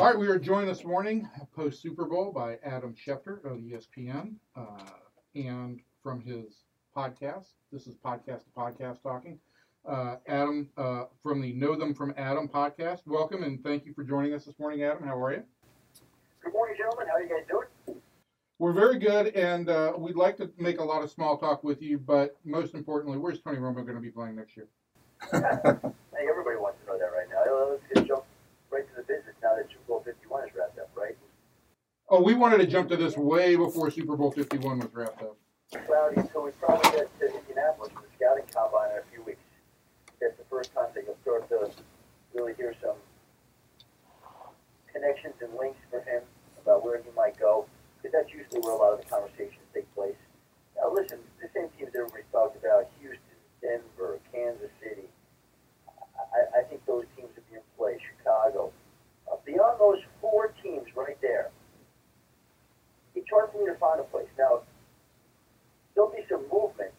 All right, we are joined this morning post Super Bowl by Adam Schefter of ESPN, uh, and from his podcast. This is podcast to podcast talking. Uh, Adam uh, from the Know Them from Adam podcast. Welcome and thank you for joining us this morning, Adam. How are you? Good morning, gentlemen. How are you guys doing? We're very good, and uh, we'd like to make a lot of small talk with you, but most importantly, where's Tony Romo going to be playing next year? Hey, everybody wants to know that right now. Let's get jump right to the business now that Super Bowl 51 is wrapped up, right? Oh, we wanted to jump to this way before Super Bowl 51 was wrapped up. Cloudy, so we probably get to Indianapolis for the scouting combine in a few weeks. That's the first time that you'll start to really hear some connections and links for him about where he might go, because that's usually where a lot of the conversations take place. Now, listen, the same teams everybody's talked about, Houston, Denver, Kansas City, I, I think those teams would be in play, Chicago. Uh, beyond those four teams right there, it's hard for me to find a place. Now, there'll be some movement,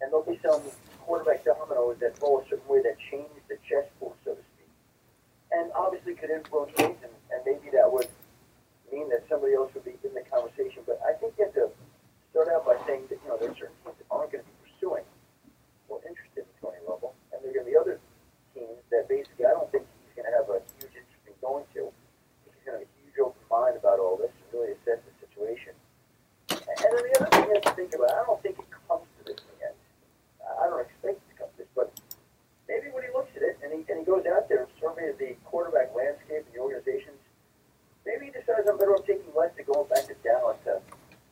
and there'll be some quarterback dominoes that fall a certain way that change the chessboard, so to speak. And obviously could influence things, and, and maybe that would mean that somebody else would be in the conversation. But I think you have to start out by saying that, you know, there are certain teams that aren't going to be pursuing or interested in Tony Romo, and there are going to be other teams that basically I don't think he's going to have a huge interest in going to. He's going to have a huge open mind about all this and really assess the situation. And then the other thing you have to think about, I don't think it comes to this in the end. I don't expect it to come to this, but maybe when he looks at it and he, and he goes out there and surveys the quarterback landscape and the organizations, maybe he decides I'm better off taking less to going back to Dallas to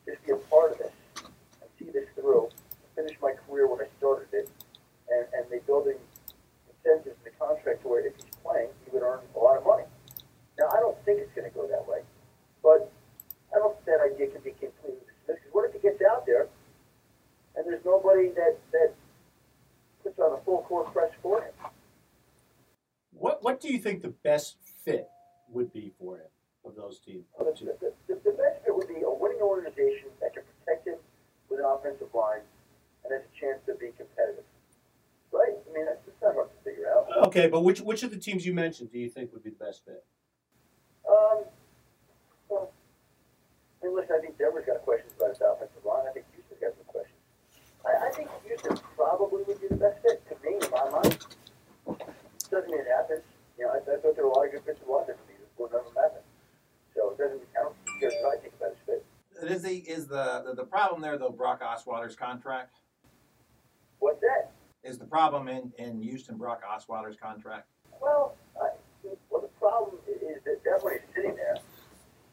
just be a part of this and see this through, finish my career when I started it, and, and they building incentives in the contract to where if he's playing, he would earn a lot of money. Now, I don't think it's going to go that way, but I don't think that idea can be completely dismissed. Because what if he gets out there and there's nobody that, that puts on a full court press for him? What What do you think the best fit would be for him of those teams? The, the, the, the best fit would be a winning organization that can protect him with an offensive line and has a chance to be competitive. Right? I mean, that's, that's not hard to figure out. Okay, but which which of the teams you mentioned do you think would be the best fit? Um, well, I mean, listen, I think Denver's got questions about his offensive line. I think Houston's got some questions. I, I think Houston probably would be the best fit to me, in my mind. Doesn't mean it happens. You know, I, I thought there were a lot of good fits in Washington for me before none of them happened. So it doesn't, I don't, here's what I think about his fit. Is the is the, the the problem there though Brock Osweiler's contract? What's that? Is the problem in, in Houston Brock Osweiler's contract? Well, I, well, the problem is that everybody's sitting there,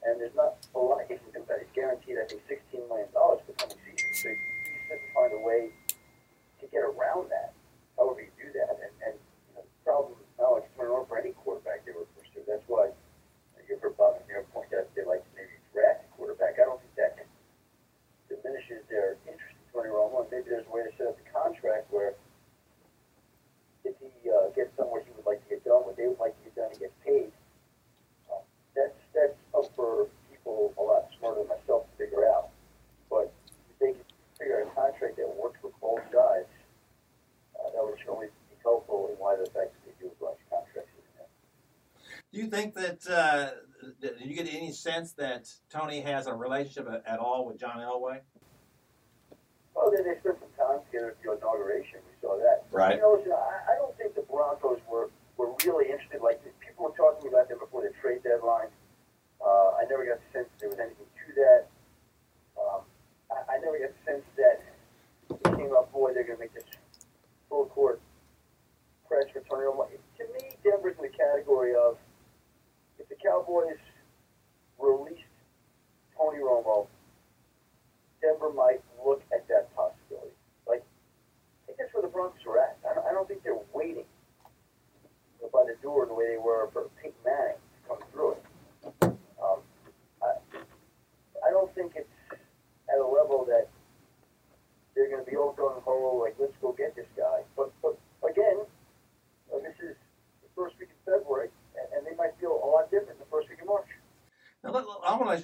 and there's not a lot he can do about it. He's guaranteed, I think, $16 million for the coming season. So you just have to find a way to get around that, however you do that. And, and you know, the problem now is turning over for any quarterback they were pursue. That's why heard Bob McNair point out they like maybe draft a quarterback. I don't think that diminishes their interest in Tony Romo. And maybe there's a way to set up the contract where if he uh, gets what he would like to get done, what they would like to get done, he gets paid. Uh, that's that's up for people a lot smarter than myself to figure out. But if they can figure out a contract that works for both sides, uh, that would surely be helpful in why the fact that they do a bunch of contracts. Do you think that uh, did you get any sense that Tony has a relationship at all with John Elway? Well, they spent some time together at the inauguration. We saw that. Right. You know, I, don't think the Broncos were, were really interested. Like, people were talking about them before the trade deadline. Uh, I never got the sense that there was anything to that. Um, I, I never got the sense that they came up, boy, they're going to make this full court press for Tony Elway. To me, Denver's in the category of Cowboys released Tony Romo, Denver might look at that possibility. Like, I think that's where the Broncos are at. I don't, I don't think they're waiting by the door the way they were for Peyton Manning to come through it. Um, I, I don't think it's at a level that they're going to be all going, "Oh, like, let's go get this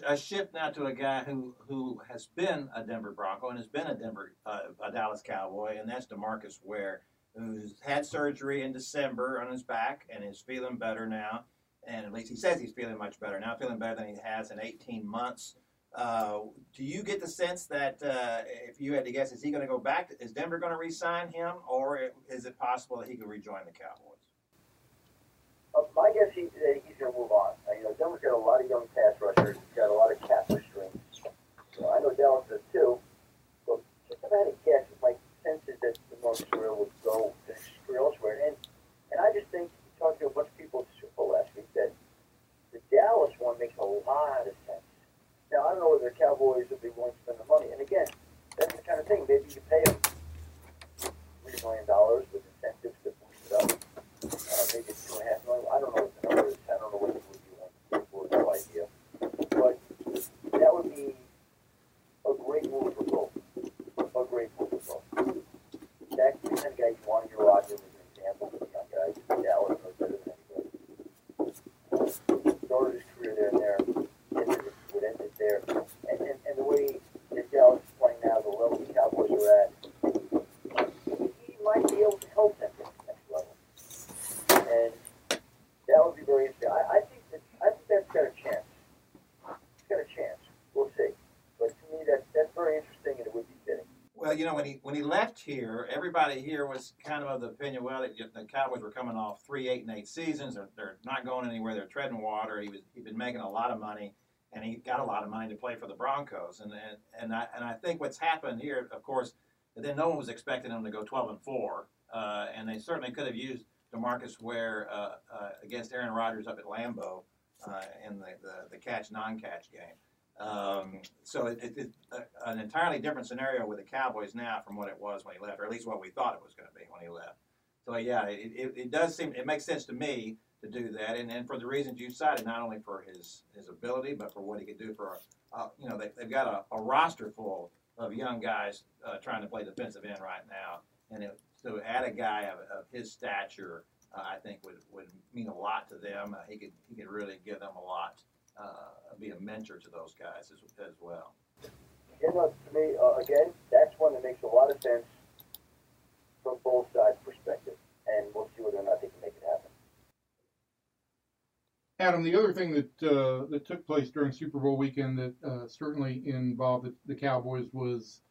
to uh, shift now to a guy who who has been a Denver Bronco and has been a Denver uh, a Dallas Cowboy, and that's DeMarcus Ware, who's had surgery in December on his back and is feeling better now. And at least he says he's feeling much better now, feeling better than he has in 18 months. Uh, do you get the sense that uh, if you had to guess, is he going to go back? Is Denver going to re-sign him, or is it possible that he could rejoin the Cowboys? Uh, my guess is that he's going to move on. Denver's got a lot of young pass rushers. He's got a lot of cap restraints. You know, I know Dallas does too. But just had to guess, my sense is that the most Surreal would go to elsewhere. And and I just think, talking to a bunch of people at Super Bowl last week, that the Dallas one makes a lot of sense. Now, I don't know whether the Cowboys would be willing to spend the money. And again, that's the kind of thing. Maybe you pay them $3 million with incentives to boost it up uh, maybe it's two and a half million. I don't know what the number is. I don't know what it would be like. for, no idea. But would be a great move for both. A great move for both. That the kind of guy you want in your locker room is an example for young guys. Dallas his career there and there. Ended it, would end it there. And, and, and the way that Dallas is playing now, the level the Cowboys are at, he might be able to help them get to the next level and that would be very interesting. I, I think that I think that's got a chance. It's got a chance. We'll see. But to me, that that's very interesting, and it would be fitting. Well, you know, when he when he left here, everybody here was kind of of the opinion, well, the Cowboys were coming off three eight and eight seasons. They're, they're not going anywhere. They're treading water. He was he'd been making a lot of money, and he got a lot of money to play for the Broncos. And and and I and I think what's happened here, of course, then no one was expecting him to go twelve and four, uh, and they certainly could have used DeMarcus Ware uh, uh, against Aaron Rodgers up at Lambeau uh, in the, the the catch non-catch game. Um, so it, it, it's a- an entirely different scenario with the Cowboys now from what it was when he left, or at least what we thought it was going to be when he left. So yeah, it, it, it does seem it makes sense to me to do that, and, and for the reasons you cited, not only for his his ability, but for what he could do for uh, you know they, they've got a, a roster full of young guys uh, trying to play defensive end right now, and it, to add a guy of, of his stature, uh, I think would, would mean a lot to them. Uh, he could he could really give them a lot, uh, be a mentor to those guys as, as well. You know, to me, uh, again, that's one that makes a lot of sense from both sides' perspective, and we'll see whether or not they can make it happen. Adam, the other thing that uh, that took place during Super Bowl weekend that uh, certainly involved the, the Cowboys was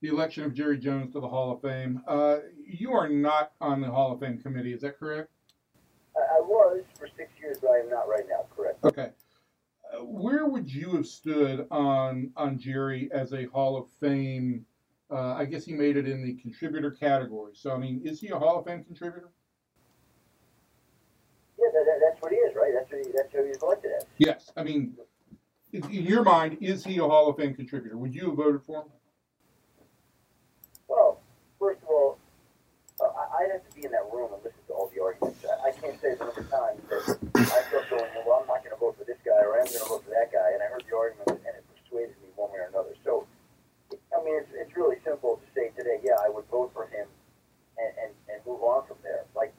the election of Jerry Jones to the Hall of Fame. Uh, you are not on the Hall of Fame committee, is that correct? I, I was for six years, but I am not right now. Correct. Okay. Where would you have stood on on Jerry as a Hall of Fame? Uh, I guess he made it in the contributor category. So I mean, is he a Hall of Fame contributor? Yeah, that, that, that's what he is, right? That's what he, that's who he's elected as. Yes. I mean, in your mind, is he a Hall of Fame contributor? Would you have voted for him? Well, first of all, uh, I, I'd have to be in that room and listen to all the arguments. I, I can't say the number of times that I felt going, well, I'm not going to vote for this guy or I'm going to vote for that guy, and I heard the arguments and it persuaded me one way or another. So, I mean, it's, it's really simple to say today, yeah, I would vote for him and, and, and move on from there. Like,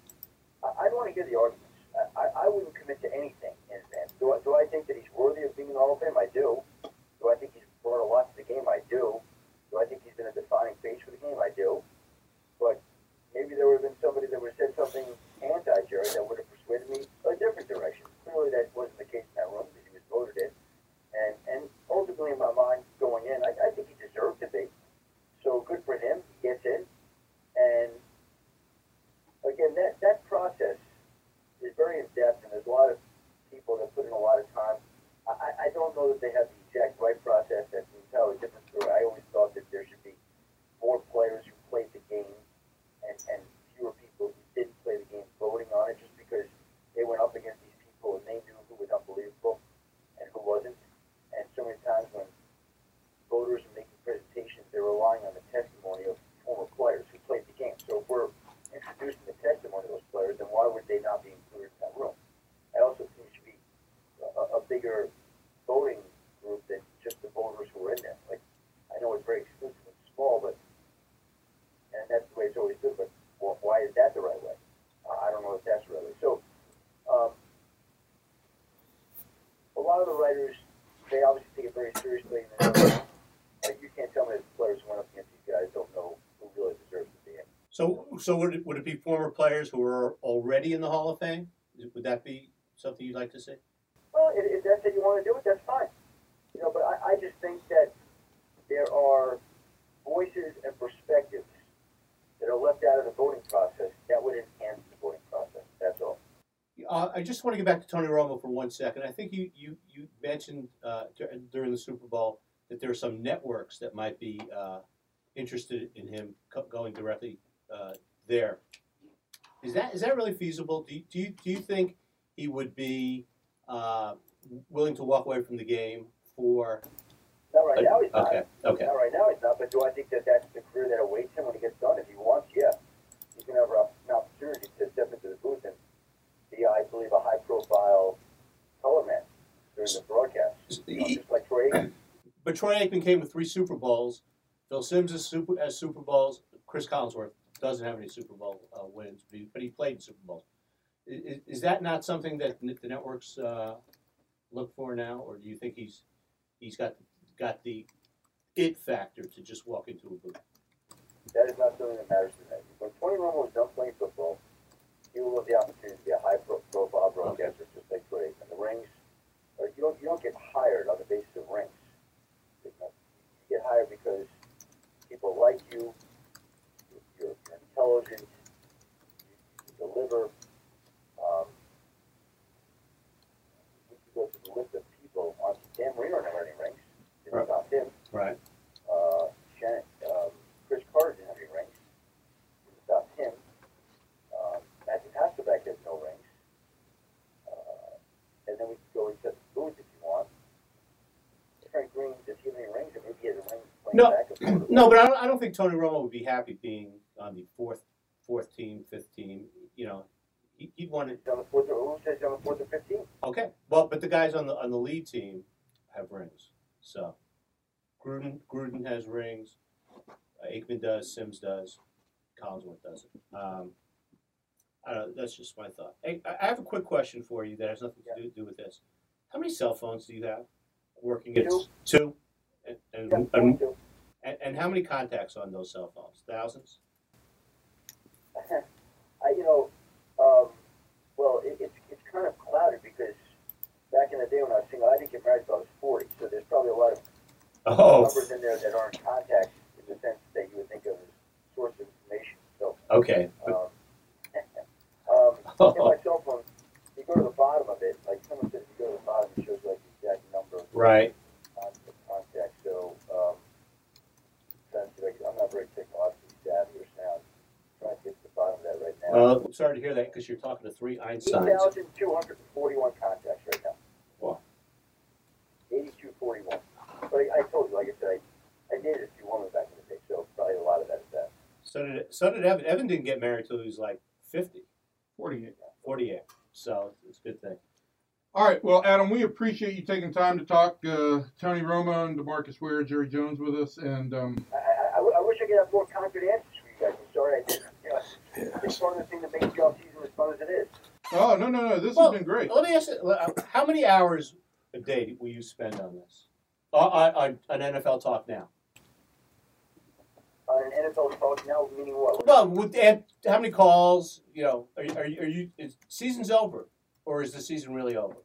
I, I don't want to hear the arguments. I, I, I wouldn't commit to anything in advance. Do I, do I think that he's worthy of being in the Hall of Fame? I do. Do I think he's brought a lot to the game? I do. Do I think he's been a defining face for the game? I do. But maybe there would have been somebody that would have said something anti-Jerry that would have persuaded me a different direction. Clearly, that wasn't the case in that room because he was voted in. And and ultimately, in my mind, going in, I, I think he deserved to be. So good for him. He gets in. And again, that that process is very in depth, and there's a lot of people that put in a lot of time. I, I- I don't know that they have the exact right process. That's an entirely different story. I always thought that there should be more players who played the game and, and fewer people who didn't play the game voting on it just because they went up against these people and they knew who was unbelievable and who wasn't. And so many times when voters are making presentations, they're relying on the testimony of former players who played the game. So if we're introducing the testimony of those players, then why would they not be included in that room? I also think it should be a, a bigger voting group than just the voters who were in there. Like, I know So, would it, would it be former players who are already in the Hall of Fame? Would that be something you'd like to see? Well, if, that's what you want to do it, that's fine. You know, but I, I just think that there are voices and perspectives that are left out of the voting process that would enhance the voting process. That's all. Uh, I just want to get back to Tony Romo for one second. I think you you, you mentioned uh, dur- during the Super Bowl that there are some networks that might be uh, interested in him co- going directly there. Is that is that really feasible? Do you, do you, do you think he would be uh, willing to walk away from the game for? Not right now, he's not. Okay, okay. Not right now, he's not. But do I think that that's the career that awaits him when he gets done? If he wants, yeah, he's to have an opportunity to step into the booth and be, I believe, a high-profile color man during the broadcast. You know, just like Troy Aikman. But Troy Aikman came with three Super Bowls. Phil Simms has super, has Super Bowls. Cris Collinsworth doesn't have any Super Bowl uh, wins, but he, but he played in Super Bowls. Is, is that not something that the networks uh, look for now, or do you think he's he's got got the it factor to just walk into a booth? That is not something that matters to me. When Tony Romo is done playing football, he will have the opportunity to be a high-profile broadcaster, just like Troy Aikman. The rings, or you don't you don't get hired on the basis of rings. You know, you get hired because people like you. You're, you're intelligent. You, you deliver. Um, we could go through the list of people. On Dan Marino never had any rings. Didn't Right. stop him. Right. Uh, Shannon, um, Cris Carter didn't have any rings. Didn't stop him. Um, Matthew Hasselbeck has no rings. Uh, and then we could go into the booth if you want. Trent Green, does he have any rings? Or maybe he has a ring playing No, backup quarterback. No, but I don't, I don't think Tony Romo would be happy being on the fourth fourth team, fifth team. You know, he, he'd want to He's on the fourth or who says he's on the fourth or fifteenth? Okay. Well, but the guys on the on the lead team have rings. So Gruden Gruden has rings. Uh, Aikman does. Simms does. Collinsworth doesn't. Um, I don't know, that's just my thought. Hey, I I have a quick question for you that has nothing to do, do with this. How many cell phones do you have working at Two. two? And, and, Yeah, and, two. And, and how many contacts on those cell phones? Thousands? I, you know, um, well, it, it's it's kind of clouded because back in the day when I was single, I didn't get married until I was forty. So there's probably a lot of Oh, numbers in there that aren't contacts in the sense that you would think of as source of information. So, okay. um, um, in my cell phone, you go to the bottom of it, like someone said, you go to the bottom, it shows like the exact number Right. contact- contacts. So, um, trying to see if I can- I'm not very technologically savvy or sound. Trying to get to the bottom of that right now. Well, I'm sorry to hear that because you're talking to three Einsteins. thousand two hundred and forty-one contacts right now. Wow. Eighty-two forty-one. But I, I told you, like I said, I, I dated a few women back in the day, so probably a lot of that is that. So did so did Evan. Evan didn't get married till he was like 50, Forty-eight. 48. So it's a good thing. All right. Well, Adam, we appreciate you taking time to talk uh, Tony Romo and DeMarcus Ware, Jerry Jones with us, and um, I wish I could have more concrete answers for you guys. I'm sorry I didn't. You know, it's one of the things that makes the offseason as fun as it is. oh no, no, no, this Well, has been great. Let me ask you: uh, How many hours a day will you spend on this? On, on, on NFL talk now? On an NFL talk now, meaning what? Well, with and how many calls? You know, are, you- are, you- are you? Is season's over, or is the season really over?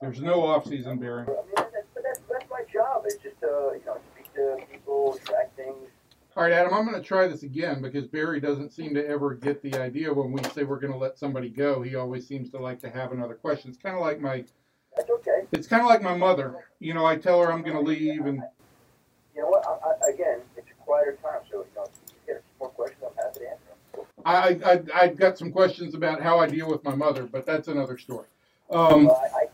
There's no off season, Barry. I mean, that's, but that's, that's my job. It's just to, you know, speak to people, track things. All right, Adam, I'm going to try this again because Barry doesn't seem to ever get the idea when we say we're going to let somebody go. He always seems to like to have another question. It's kind of like my, That's okay. it's kind of like my mother. You know, I tell her I'm going to leave, and You know what? I, I, again, it's a quieter time, so, you know, if you get a few more questions, I'm happy to answer them. I, I, I've got some questions about how I deal with my mother, but that's another story. Um, Uh, I,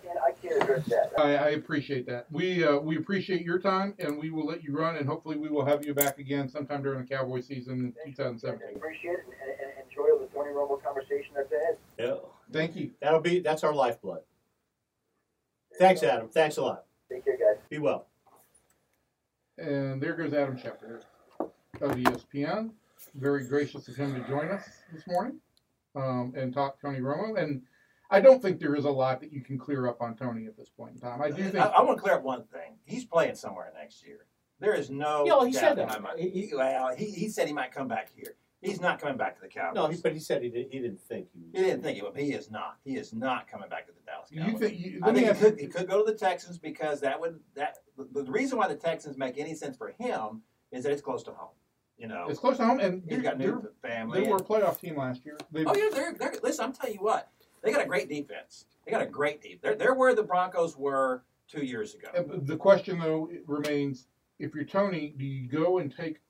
I can't, I can't address that. I, I appreciate that. We uh, we appreciate your time, and we will let you run, and hopefully we will have you back again sometime during the Cowboy season in I 2017. appreciate it and, and, and enjoy the Tony Romo conversation that's ahead. Yeah. Thank you. That'll be that's our lifeblood. Thanks, Adam. Thanks a lot. Take care, guys. Be well. And there goes Adam Schefter of ESPN. Very gracious of him to join us this morning um, and talk Tony Romo. And I don't think there is a lot that you can clear up on Tony at this point in time. I do think. I, I want to clear up one thing. He's playing somewhere next year. There is no. Yeah, well, he doubt said in that. my mind. He, he, well, he, he said he might come back here. He's not coming back to the Cowboys. No, he, but he said he, did, he didn't think he He didn't think he would. He is not. He is not coming back to the Dallas Cowboys. You think? You, I let me think he could, he could go to the Texans because that would that the, the reason why the Texans make any sense for him is that it's close to home. You know, It's close to home, and he's they're, got they're, new family. they were a playoff team last year. They, oh yeah, they're, they're listen. I'm telling you what, they got a great defense. They got a great defense. They're they're where the Broncos were two years ago. and The question though remains: If you're Tony, do you go and take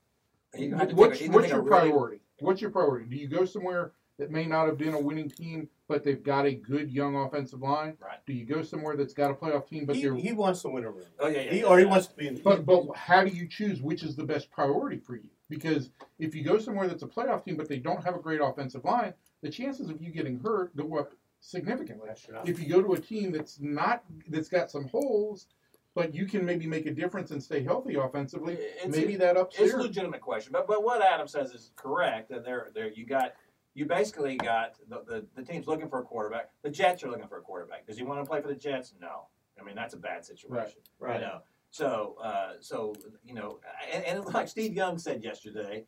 He's gonna have to what's, take a- what's take a your really- priority? What's your priority? Do you go somewhere that may not have been a winning team, but they've got a good young offensive line? Right. Do you go somewhere that's got a playoff team, but he, they're he wants to win a ring. Oh yeah, yeah. He yeah, or he wants to be in. But but how do you choose which is the best priority for you? Because if you go somewhere that's a playoff team but they don't have a great offensive line, the chances of you getting hurt go up significantly. If you go to a team that's not that's got some holes, but you can maybe make a difference and stay healthy offensively, It's- maybe that ups It's a legitimate question, but but what Adam says is correct. That there there you got you basically got the, the the team's looking for a quarterback. The Jets are looking for a quarterback. Does he want to play for the Jets? No. I mean that's a bad situation. Right. You know. So uh, so you know, and, and like Steve Young said yesterday,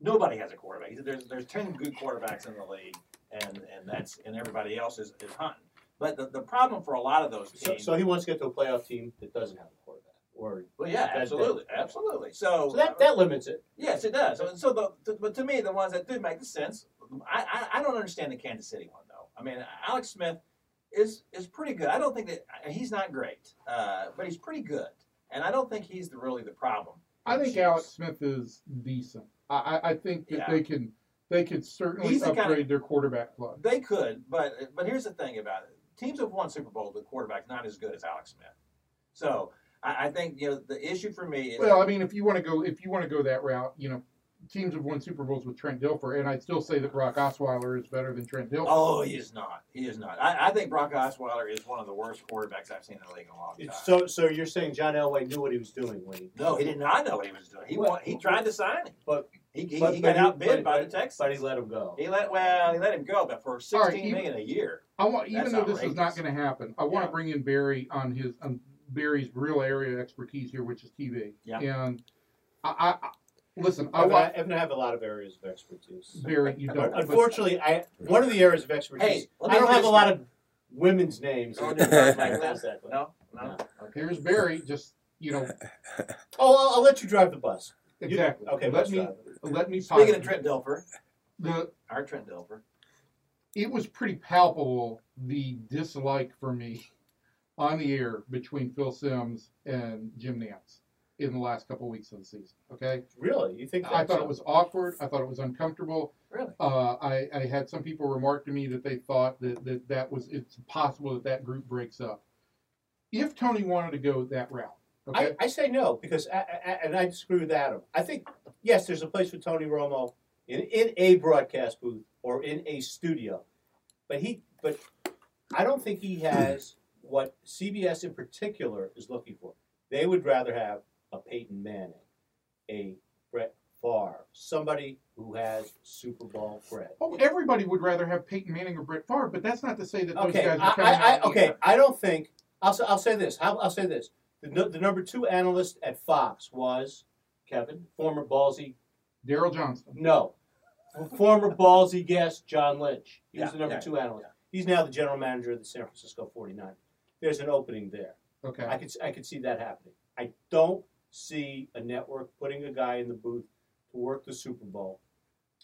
nobody has a quarterback. There's there's ten good quarterbacks in the league, and and that's and everybody else is, is hunting. But the, the problem for a lot of those teams. so he wants to get to a playoff team that doesn't have a quarterback. Or well, yeah, that- absolutely, absolutely. So, so that that limits it. Yes, it does. So, so the, the, but to me, the ones that do make sense, I, I, I don't understand the Kansas City one though. I mean, Alex Smith is is pretty good. I don't think that he's not great, uh, but he's pretty good, and I don't think he's the, really the problem. I think Chiefs. Alex Smith is decent. I, I, I think that Yeah. they can they could certainly the upgrade kind of- their quarterback play. They could, but but here's the thing about it: teams have won Super Bowls with quarterbacks not as good as Alex Smith. So I, I think you know the issue for me is Well, I mean, if you want to go if you want to go that route, you know, teams have won Super Bowls with Trent Dilfer, and I'd still say that Brock Osweiler is better than Trent Dilfer. oh, he is not. He is not. I, I think Brock Osweiler is one of the worst quarterbacks I've seen in the league in a long time. So so you're saying John Elway knew what he was doing when he No, he did not know what he was doing. He Well, wa- he tried to sign him, but- he, he, but- he got outbid but- by the Texans. But he let him go. He let well, he let him go, but for All right, sixteen even- million a year. I want, even That's though this is not going to happen, I want Yeah. to bring in Barry on his on Barry's real area of expertise here, which is TV. Yeah. And I, I, I listen, I Evan, want I, Evan, I have a lot of areas of expertise. Barry. You don't. Unfortunately, I one of the areas of expertise. Hey, I don't have a lot of women's names. Don't do it like that. Exactly. No, no. Here's Barry. Just you know, Oh, I'll, I'll let you drive the bus. You- exactly. okay, Let me driver. let me. Talk. Speaking posit of Trent Dilfer, the our Trent Dilfer. it was pretty palpable the dislike for me on the air between Phil Simms and Jim Nantz in the last couple weeks of the season. Okay, Really? You think? I thought so? it was awkward. I thought it was uncomfortable. Really? Uh, I, I had some people remark to me that they thought that, that that was it's possible that that group breaks up. If Tony wanted to go that route, okay, I, I say no because, I, I, and I disagree with Adam. I think yes, there's a place for Tony Romo in in a broadcast booth or in a studio, but he, but I don't think he has what CBS in particular is looking for. They would rather have a Peyton Manning, a Brett Favre, somebody who has Super Bowl cred. oh, everybody would rather have Peyton Manning or Brett Favre, but that's not to say that those Okay, guys are coming I, I, out okay. either. I don't think I'll say, I'll say this. I'll, I'll say this. The, the number two analyst at Fox was Kevin, former ballsy. Daryl Johnston. No, former ballsy guest John Lynch. He was the number yeah, two analyst. He's now the general manager of the San Francisco 49ers. There's an opening there. Okay, I could I could see that happening. I don't see a network putting a guy in the booth to work the Super Bowl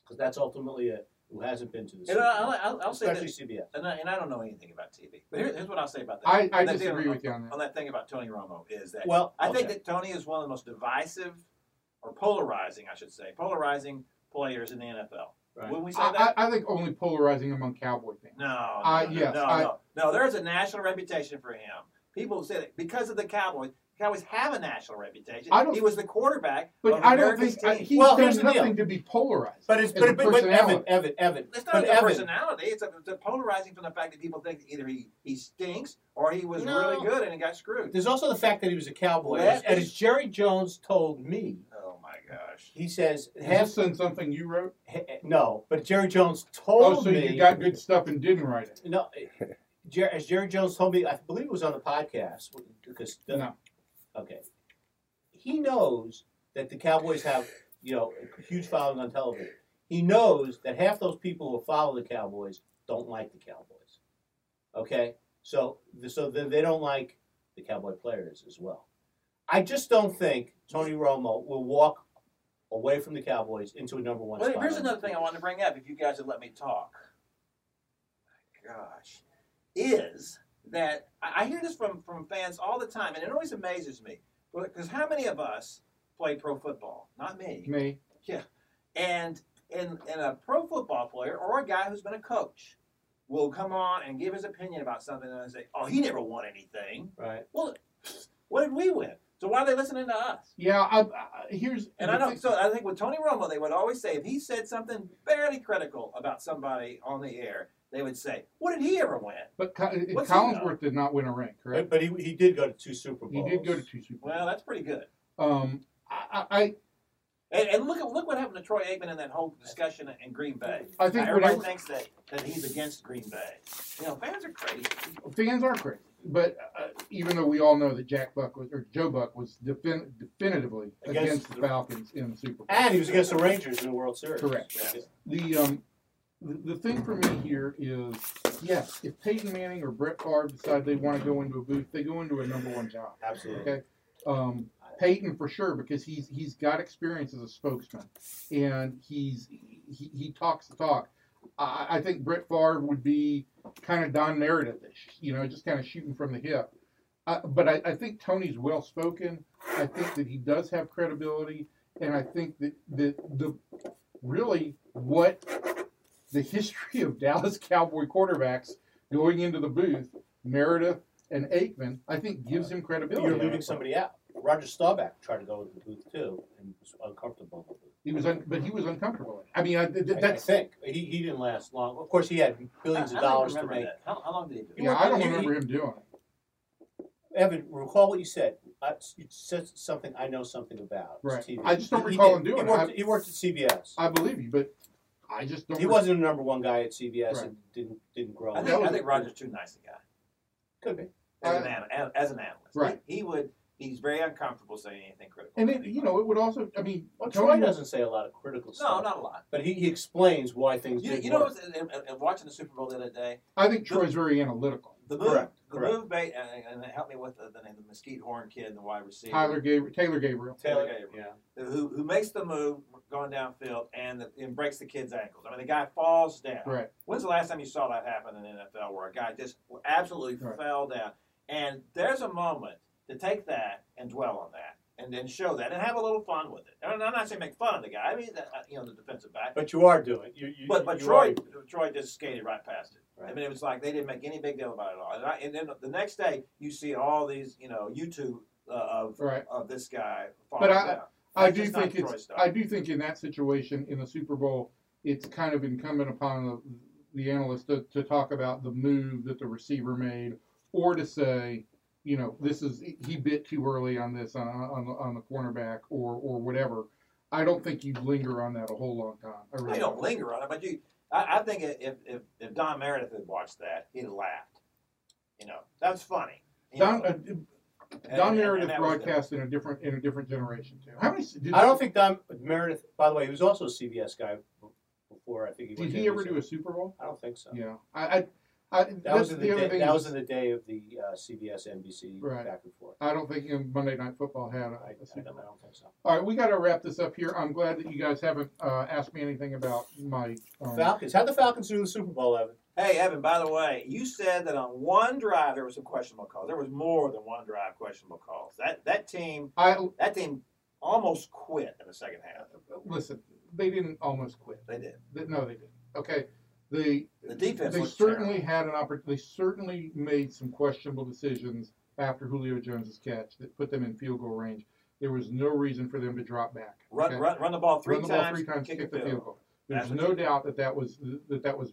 because that's ultimately a who hasn't been to the And Super Bowl, I, I'll, I'll say especially this, CBS. and I, and I don't know anything about TV, but here, here's what I'll say about that. I, I that disagree thing- with you on that. on that thing about Tony Romo is that Well, I think that Tony is one of the most divisive or polarizing, I should say, polarizing players in the NFL. Right. When we say I, that, I I think only polarizing among Cowboy fans. no, no, Uh, no, yes, no, I- no, no. There's a national reputation for him. People say that because of the Cowboys. Cowboys have a national reputation. I don't- he was the quarterback But of I don't America's think I, team. he's Well, done here's the deal. nothing to be polarized. But it's a but, but, but Evan, personality. Evan, Evan. It's not but the Evan, personality. It's, a, it's a polarizing from the fact that people think either he, he stinks or he was No. really good and he got screwed. There's also the fact that he was a cowboy. Well, As, and as Jerry Jones told me, Oh my gosh. he says Is half this something you wrote? no, but Jerry Jones told me. Oh, so me you got good stuff and didn't write it. no. Jer- As Jerry Jones told me, I believe it was on the podcast because No. Okay, he knows that the Cowboys have you know a huge following on television. he knows that half those people who follow the Cowboys don't like the Cowboys. Okay, so so then they don't like the Cowboy players as well. I just don't think Tony Romo will walk away from the Cowboys into a number one Well, here's another thing I wanted to bring up. If you guys would let me talk, gosh, is that I I hear this from from fans all the time, and it always amazes me because how many of us play pro football? Not me. Me. Yeah. And and and a pro football player or a guy who's been a coach will come on and give his opinion about something and say, "Oh, he never won anything." right. Well, what did we win? So why are they listening to us? Yeah, I, I, here's And I know, thing- so I think with Tony Romo, they would always say if he said something fairly critical about somebody on the air, they would say, "What did he ever win?" But Co- What's he know? Collinsworth did not win a ring, correct? But, but he, he did go to two Super Bowls. He Bowls. did go to two Super Well, Bowls. that's pretty good. Um, I, I, And, and look at look what happened to Troy Aikman in that whole discussion in Green Bay. I think everybody whatever- thinks that, that he's against Green Bay. You know, fans are crazy. fans are crazy. But uh, even though we all know that Jack Buck was, or Joe Buck was defin- definitively Against against, the- the Falcons in the Super Bowl. And he was against the Rangers in the World Series. Correct. Yes. The um, the, the thing for me here is, yes, if Peyton Manning or Brett Favre decide they want to go into a booth, they go into a number one job. Absolutely. Okay. Um, Peyton for sure because he's he's got experience as a spokesman, and he's he, he talks the talk. I, I think Brett Favre would be kind of Don Meredith-ish, you know, just kind of shooting from the hip. Uh, but I, I think Tony's well spoken. I think that he does have credibility, and I think that that the really what the history of Dallas Cowboy quarterbacks going into the booth, Meredith and Aikman, I think gives him credibility. You're leaving somebody out. Roger Staubach tried to go into the booth too and was uncomfortable. in the. He was, un- but he was uncomfortable. I mean, I, th- I- I that's think he, he didn't last long. Of course, he had billions I, of I don't dollars to remember make. that. How, how long did he do? it? yeah. I don't he- remember him doing it. Evan, recall what you said. I, you said something I know something about. Right. TV. I just don't He- he recall did. him doing he it. worked, I- he worked at CBS. I believe you, but I just don't. he re- wasn't a number one guy at CBS Right. and didn't didn't grow. I think, I think Roger's too nice a guy Could be. as, Uh, an, an, as an analyst. Right. He, he would. He's very uncomfortable saying anything critical. And it, you know, it would also. I mean, Well, Tony Troy was- doesn't say a lot of critical stuff. no, not a lot. But he, he explains why things You, didn't you know, work. what's, in, in, in watching the Super Bowl the other day, I think Troy's very analytical. The move, Correct, the correct. move, bait, and, and help me with the, the name, the Mesquite Horn kid, the wide receiver, Tyler Gabriel, Taylor Gabriel. Taylor, Gabriel. yeah. who who makes the move going downfield and, the, and breaks the kid's ankles. I mean, the guy falls down. Right. When's the last time you saw that happen in the NFL where a guy just absolutely Right. fell down? And there's a moment to take that and dwell on that and then show that and have a little fun with it. And I'm not saying make fun of the guy. I mean, that, uh, you know, the defensive back. But you are doing. You, you, But but you Troy are- Troy just skated right past it. I mean, it was like they didn't make any big deal about it at all. And, I, and then the next day, you see all these, you know, YouTube uh, of Right. of this guy falling But I-. I do think it's. I do think in that situation in the Super Bowl, it's kind of incumbent upon the, the analyst to, to talk about the move that the receiver made, or to say, you know, this is he bit too early on this on on the, on the cornerback or or whatever. I don't think you linger on that a whole long time. I really They don't linger on it, but you. I, I think if, if if Don Meredith had watched that, he'd have laughed. You know, that's funny. Don, know, uh, and- Don and- Meredith and that the- broadcast in a different in a different generation too. How many? Did, I don't think Don Meredith. By the way, he was also a CBS guy before. I think he. Did he ever do a Super Bowl? I don't think so. Yeah, I, I, I That was in the the, other day, thing. that is- was in the day of the uh, CBS NBC Right. back and forth. I don't think you know, Monday Night Football had a, I, a I, don't, I Bowl. don't think so. All right, we got to wrap this up here. I'm glad that you guys haven't uh, asked me anything about my. Um, Falcons. How'd the Falcons do in the Super Bowl, Evan? Hey, Evan. By the way, you said that on one drive there was some questionable calls. There was more than one drive questionable calls. That that team I that team almost quit in the second half. listen. They didn't almost quit. They did. They- no, they didn't. Okay, they The defense they looked certainly had an opportunity. They certainly made some questionable decisions after Julio Jones's catch that put them in field goal range. There was no reason for them to drop back. Run, okay? run, run the ball three Run the ball times, three times, kick, kick the the field goal. There's That's no doubt that that was that that was.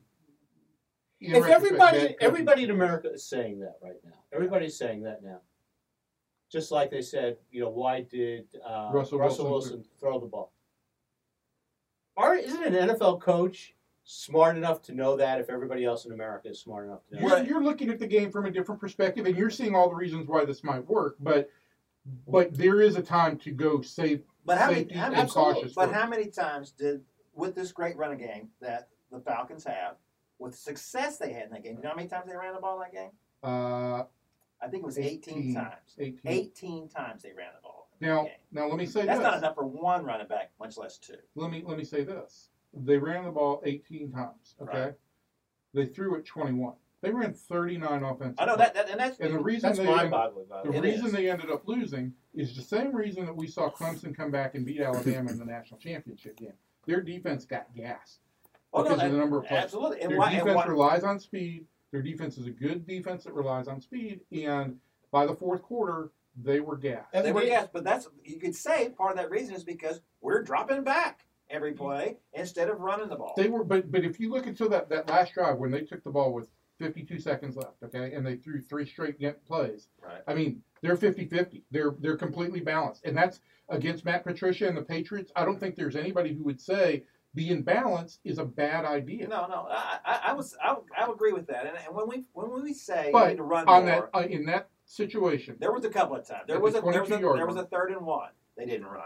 If everybody, everybody in America is saying that right now. Everybody's saying that now. Just like they said, you know, why did uh, Russell Russell, Wilson- Wilson, throw the ball? Are isn't an NFL coach smart enough to know that if everybody else in America is smart enough to know? You're, you're looking at the game from a different perspective, and you're seeing all the reasons why this might work. But but there is a time to go safe But how many, Safety how and many cautious but how many times did with this great running game that the Falcons have, with success they had in that game, you know how many times they ran the ball in that game? Uh, I think it was 18, times. 18. 18 times they ran the ball. Now, now let me say That's this. not enough for one running back, much less two. Let me let me say this. They ran the ball 18 times. Okay. Right. They threw it 21. They ran 39 offensive. I know that, that and that's And the reason That's they mind-boggling. By the the. It reason is. they ended up losing is the same reason that we saw Clemson come back and beat Alabama in the national championship game. Their defense got gassed oh, no, because that- of the number of plays. absolutely. And Their why, and defense why, relies on speed. Their defense is a good defense that relies on speed. And by the fourth quarter, they were gassed. they were Evan, gas, but that's you could say part of that reason is because we're dropping back every play instead of running the ball. They were, but but if you look until that that last drive when they took the ball with 52 seconds left, okay, and they threw three straight plays. Right. I mean, they're 50-50. They're they're completely balanced, and that's against Matt Patricia and the Patriots. I don't think there's anybody who would say being balanced is a bad idea. No, no, I, I, I was, I, I agree with that. And, and when we, when we say But you need to run On more, that uh, in that situation, there was a couple of times. There was a, there was a, there was a third and one. They didn't run.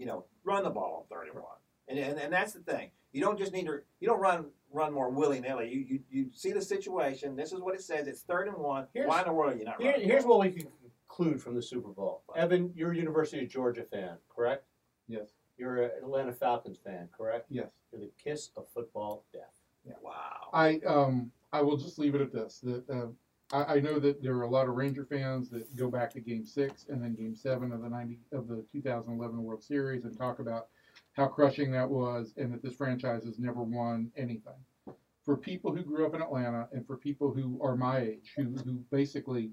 You know, run the ball on third and one. And, and, and that's the thing. You don't just need to. You don't run run more willy nilly. You, you you see the situation. This is what it says. It's third and one. Here's- Why in the world are you not Here, running? here's what we can conclude from the Super Bowl. Evan, you're a University of Georgia fan, correct? yes, You're an Atlanta Falcons fan, correct? yes. You're the kiss of football death. Yeah. Wow. I um I will just leave it at this. That uh, I, I know that there are a lot of Ranger fans that go back to Game Six and then Game Seven of the ninety of the 2011 World Series and talk about how crushing that was, and that this franchise has never won anything. For people who grew up in Atlanta and for people who are my age, who who basically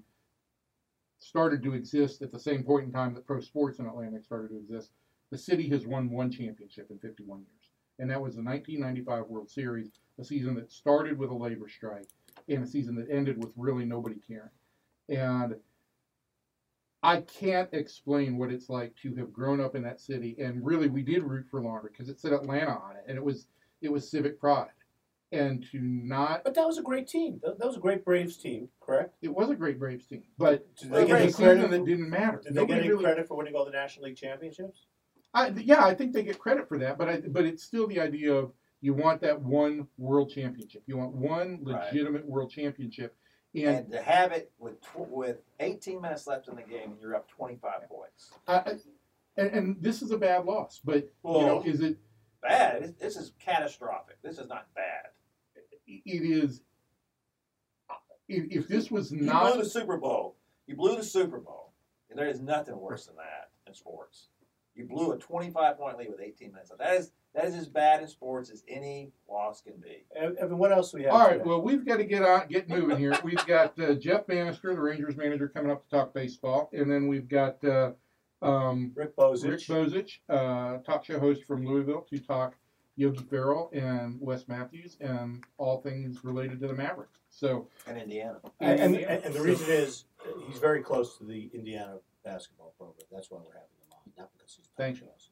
started to exist at the same point in time that pro sports in Atlanta started to exist, the city has won one championship in 51 years, and that was the 1995 World Series a season that started with a labor strike and a season that ended with really nobody caring. And I can't explain what it's like to have grown up in that city. And really, we did root for Laundry because it said Atlanta on it, and it was it was civic pride. And to not, But that was a great team. That, was a great Braves team, correct? it was a great Braves team, but Did they get a any credit? that didn't matter. Did they Nobody get any really- credit for winning all the National League championships? I, yeah, I think they get credit for that, but I, but it's still the idea of you want that one world championship. You want one Right. legitimate world championship, and And to have it with tw- with 18 minutes left in the game, and you're up 25 points. I, I, and, and this is a bad loss. But you know, Well- is it? Bad. This, this is catastrophic. This is not bad. It is. If, if this was You not, blew the Super Bowl. You blew the Super Bowl. And there is nothing worse than that in sports. You blew a 25 point lead with 18 minutes. left. That is that is as bad in sports as any loss can be. Evan, what else do we have? all right. today? Well, we've got to get on, get moving here. We've got uh, Jeff Banister, the Rangers manager, coming up to talk baseball, and then we've got uh, um, Rick Bozich. Rick Bozich, uh, talk show host from Louisville, to talk Yogi Ferrell and Wes Matthews and all things related to the Mavericks. So, In Indiana. and, and, and the reason is uh, he's very close to the Indiana basketball program. That's why we're having him on, not because he's Thank you. us.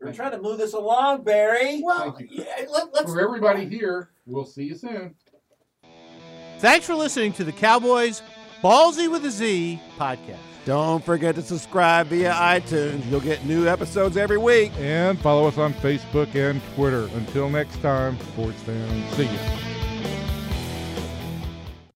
We're trying to move this along, Barry. Well, Thank you. yeah, let, let's for everybody here, we'll see you soon. Thanks for listening to the Cowboys Ballzy with a Z podcast. Don't forget to subscribe via iTunes. You'll get new episodes every week. And follow us on Facebook and Twitter. Until next time, sports fans, see you.